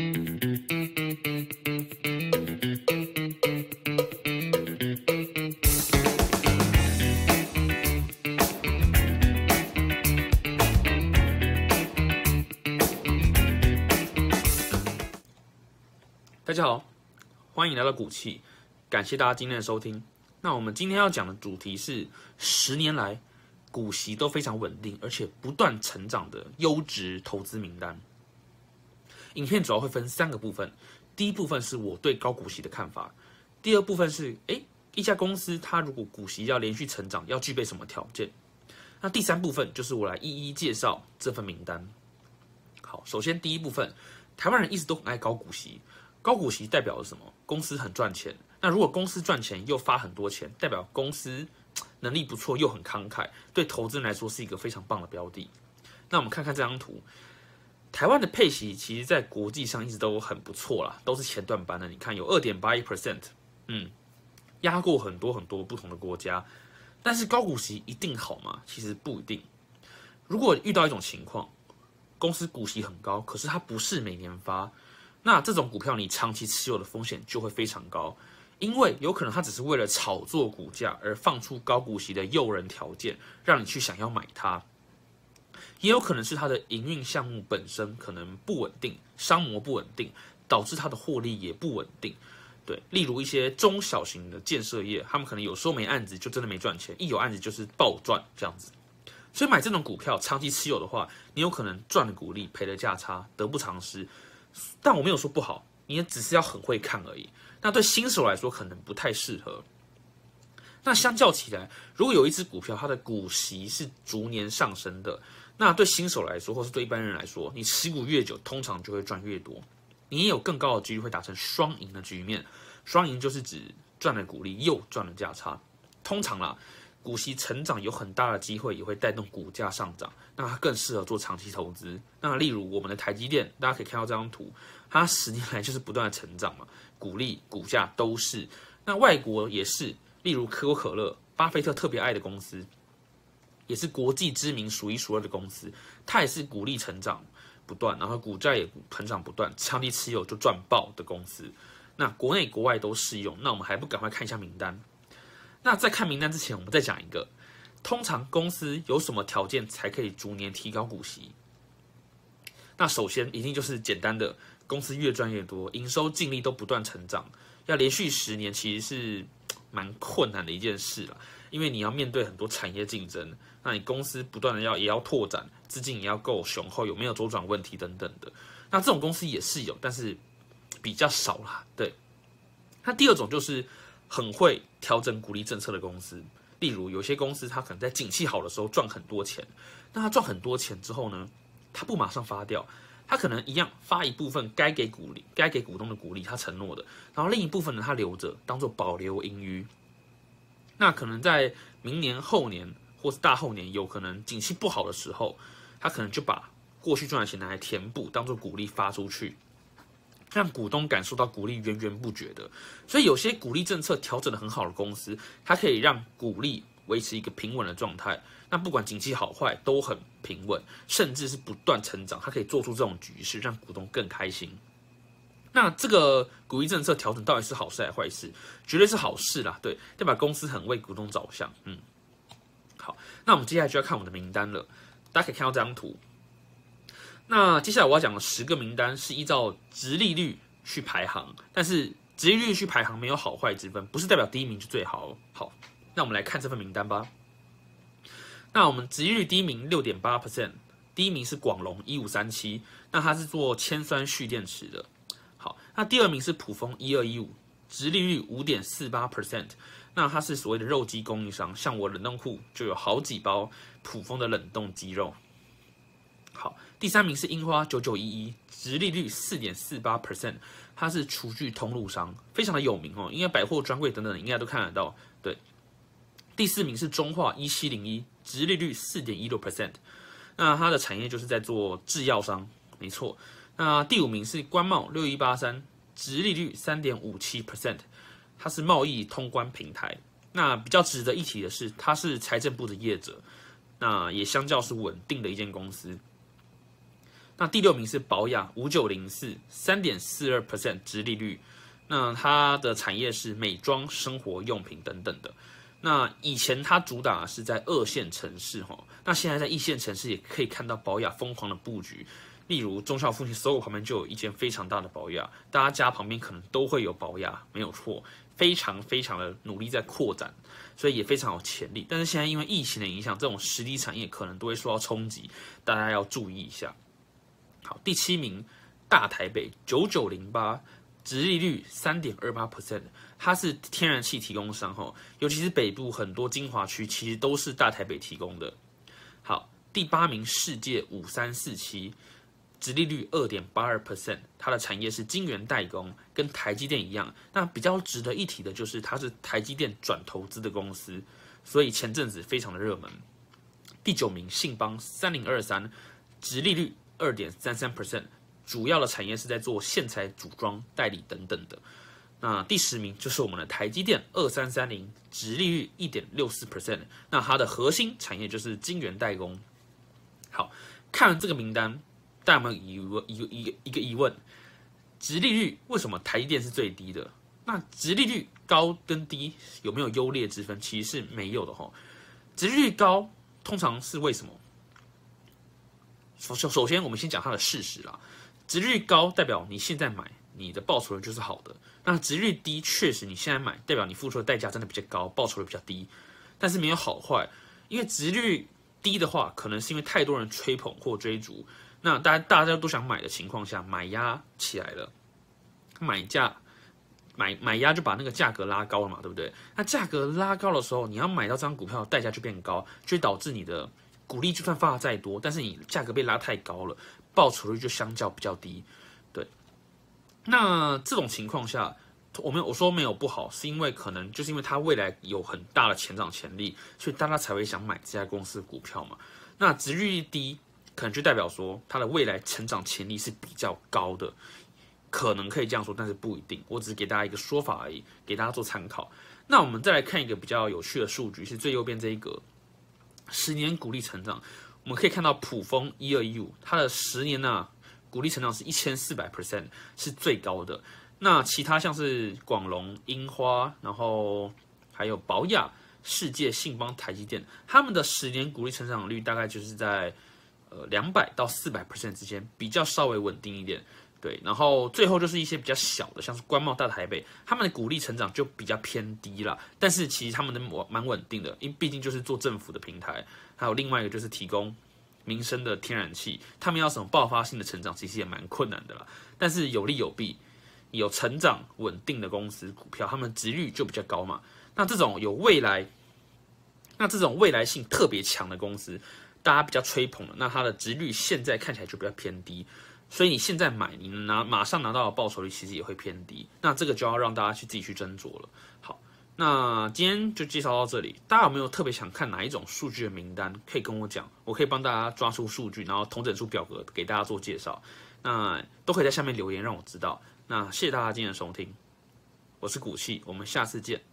大家好，欢迎来到股气，感谢大家今天的收听。那我们今天要讲的主题是十年来股息都非常稳定，而且不断成长的优质投资名单。影片主要会分三个部分，第一部分是我对高股息的看法，第二部分是诶一家公司它如果股息要连续成长，要具备什么条件？那第三部分就是我来一一介绍这份名单。好，首先第一部分，台湾人一直都很爱高股息。高股息代表了什么？公司很赚钱。那如果公司赚钱又发很多钱，代表公司能力不错又很慷慨，对投资人来说是一个非常棒的标的。那我们看看这张图，台湾的配息其实在国际上一直都很不错啦，都是前段班的。你看有二点八一 percent，嗯，压过很多很多不同的国家。但是高股息一定好吗？其实不一定。如果遇到一种情况，公司股息很高，可是它不是每年发。那这种股票你长期持有的风险就会非常高，因为有可能它只是为了炒作股价而放出高股息的诱人条件，让你去想要买它。也有可能是它的营运项目本身可能不稳定，商模不稳定，导致它的获利也不稳定。对，例如一些中小型的建设业，他们可能有时候没案子就真的没赚钱，一有案子就是暴赚这样子。所以买这种股票长期持有的话，你有可能赚了股利，赔了价差，得不偿失。但我没有说不好，你也只是要很会看而已。那对新手来说可能不太适合。那相较起来，如果有一只股票它的股息是逐年上升的，那对新手来说，或是对一般人来说，你持股越久，通常就会赚越多，你也有更高的几率会达成双赢的局面。双赢就是指赚了股利又赚了价差。通常啦。股息成长有很大的机会，也会带动股价上涨，那它更适合做长期投资。那例如我们的台积电，大家可以看到这张图，它十年来就是不断的成长嘛，股利、股价都是。那外国也是，例如可口可乐，巴菲特特别爱的公司，也是国际知名数一数二的公司，它也是股利成长不断，然后股价也膨胀不断，长期持有就赚爆的公司。那国内国外都适用，那我们还不赶快看一下名单？那在看名单之前，我们再讲一个，通常公司有什么条件才可以逐年提高股息？那首先一定就是简单的，公司越赚越多，营收净利都不断成长，要连续十年其实是蛮困难的一件事了，因为你要面对很多产业竞争，那你公司不断的要也要拓展，资金也要够雄厚，有没有周转问题等等的，那这种公司也是有，但是比较少啦。对，那第二种就是。很会调整股利政策的公司，例如有些公司，它可能在景气好的时候赚很多钱，那它赚很多钱之后呢，它不马上发掉，它可能一样发一部分该给股利、该给股东的股利，它承诺的，然后另一部分呢，它留着当做保留盈余。那可能在明年、后年或是大后年，有可能景气不好的时候，他可能就把过去赚的钱拿来填补，当做股利发出去。让股东感受到股利源源不绝的，所以有些股利政策调整的很好的公司，它可以让股利维持一个平稳的状态。那不管景气好坏都很平稳，甚至是不断成长。它可以做出这种局势，让股东更开心。那这个股利政策调整到底是好事还是坏事？绝对是好事啦，对，代表公司很为股东着想。嗯，好，那我们接下来就要看我们的名单了。大家可以看到这张图。那接下来我要讲的十个名单是依照直利率去排行，但是直利率去排行没有好坏之分，不是代表第一名就最好。好，那我们来看这份名单吧。那我们直利率第一名六点八 percent，第一名是广隆一五三七，那它是做铅酸蓄电池的。好，那第二名是普丰一二一五，直利率五点四八 percent，那它是所谓的肉鸡供应商，像我冷冻库就有好几包普丰的冷冻鸡肉。好，第三名是樱花九九一一，直利率四点四八 percent，它是厨具通路商，非常的有名哦，应该百货专柜等等应该都看得到。对，第四名是中化一七零一，直利率四点一六 percent，那它的产业就是在做制药商，没错。那第五名是官贸六一八三，直利率三点五七 percent，它是贸易通关平台。那比较值得一提的是，它是财政部的业者，那也相较是稳定的一间公司。那第六名是保雅五九零四，三点四二 percent 值利率。那它的产业是美妆、生活用品等等的。那以前它主打是在二线城市哈，那现在在一线城市也可以看到保雅疯狂的布局。例如中校附近所有旁边就有一间非常大的保雅，大家家旁边可能都会有保雅，没有错，非常非常的努力在扩展，所以也非常有潜力。但是现在因为疫情的影响，这种实体产业可能都会受到冲击，大家要注意一下。好，第七名大台北九九零八，殖利率三点二八 percent，它是天然气提供商哈，尤其是北部很多精华区其实都是大台北提供的。好，第八名世界五三四七。殖利率二点八二 percent，它的产业是晶圆代工，跟台积电一样。那比较值得一提的就是，它是台积电转投资的公司，所以前阵子非常的热门。第九名信邦三零二三，殖利率二点三三 percent，主要的产业是在做线材组装、代理等等的。那第十名就是我们的台积电二三三零，殖利率一点六四 percent，那它的核心产业就是晶圆代工。好看这个名单。大家有没有疑问？一个一个一个疑问：，直利率为什么台积电是最低的？那直利率高跟低有没有优劣之分？其实是没有的哈。直利率高通常是为什么？首首首先，我们先讲它的事实啦。直利率高代表你现在买，你的报酬率就是好的。那直率低，确实你现在买，代表你付出的代价真的比较高，报酬率比较低。但是没有好坏，因为直率低的话，可能是因为太多人吹捧或追逐。那大家大家都想买的情况下，买压起来了，买价买买压就把那个价格拉高了嘛，对不对？那价格拉高的时候，你要买到这张股票，代价就变高，就导致你的股利就算发的再多，但是你价格被拉太高了，报酬率就相较比较低。对，那这种情况下，我们我说没有不好，是因为可能就是因为它未来有很大的成长潜力，所以大家才会想买这家公司的股票嘛。那值率低。可能就代表说，它的未来成长潜力是比较高的，可能可以这样说，但是不一定。我只是给大家一个说法而已，给大家做参考。那我们再来看一个比较有趣的数据，是最右边这一个十年股利成长。我们可以看到普丰一二一五，它的十年呢股利成长是一千四百 percent，是最高的。那其他像是广隆、樱花，然后还有宝雅、世界、信邦、台积电，他们的十年股利成长率大概就是在。呃，两百到四百 percent 之间比较稍微稳定一点，对。然后最后就是一些比较小的，像是官贸、大台北，他们的股利成长就比较偏低了。但是其实他们的蛮蛮稳定的，因为毕竟就是做政府的平台。还有另外一个就是提供民生的天然气，他们要什么爆发性的成长，其实也蛮困难的啦。但是有利有弊，有成长稳定的公司股票，他们值率就比较高嘛。那这种有未来，那这种未来性特别强的公司。大家比较吹捧的，那它的值率现在看起来就比较偏低，所以你现在买，你拿马上拿到的报酬率其实也会偏低。那这个就要让大家去自己去斟酌了。好，那今天就介绍到这里。大家有没有特别想看哪一种数据的名单？可以跟我讲，我可以帮大家抓出数据，然后统整出表格给大家做介绍。那都可以在下面留言让我知道。那谢谢大家今天的收听，我是古气，我们下次见。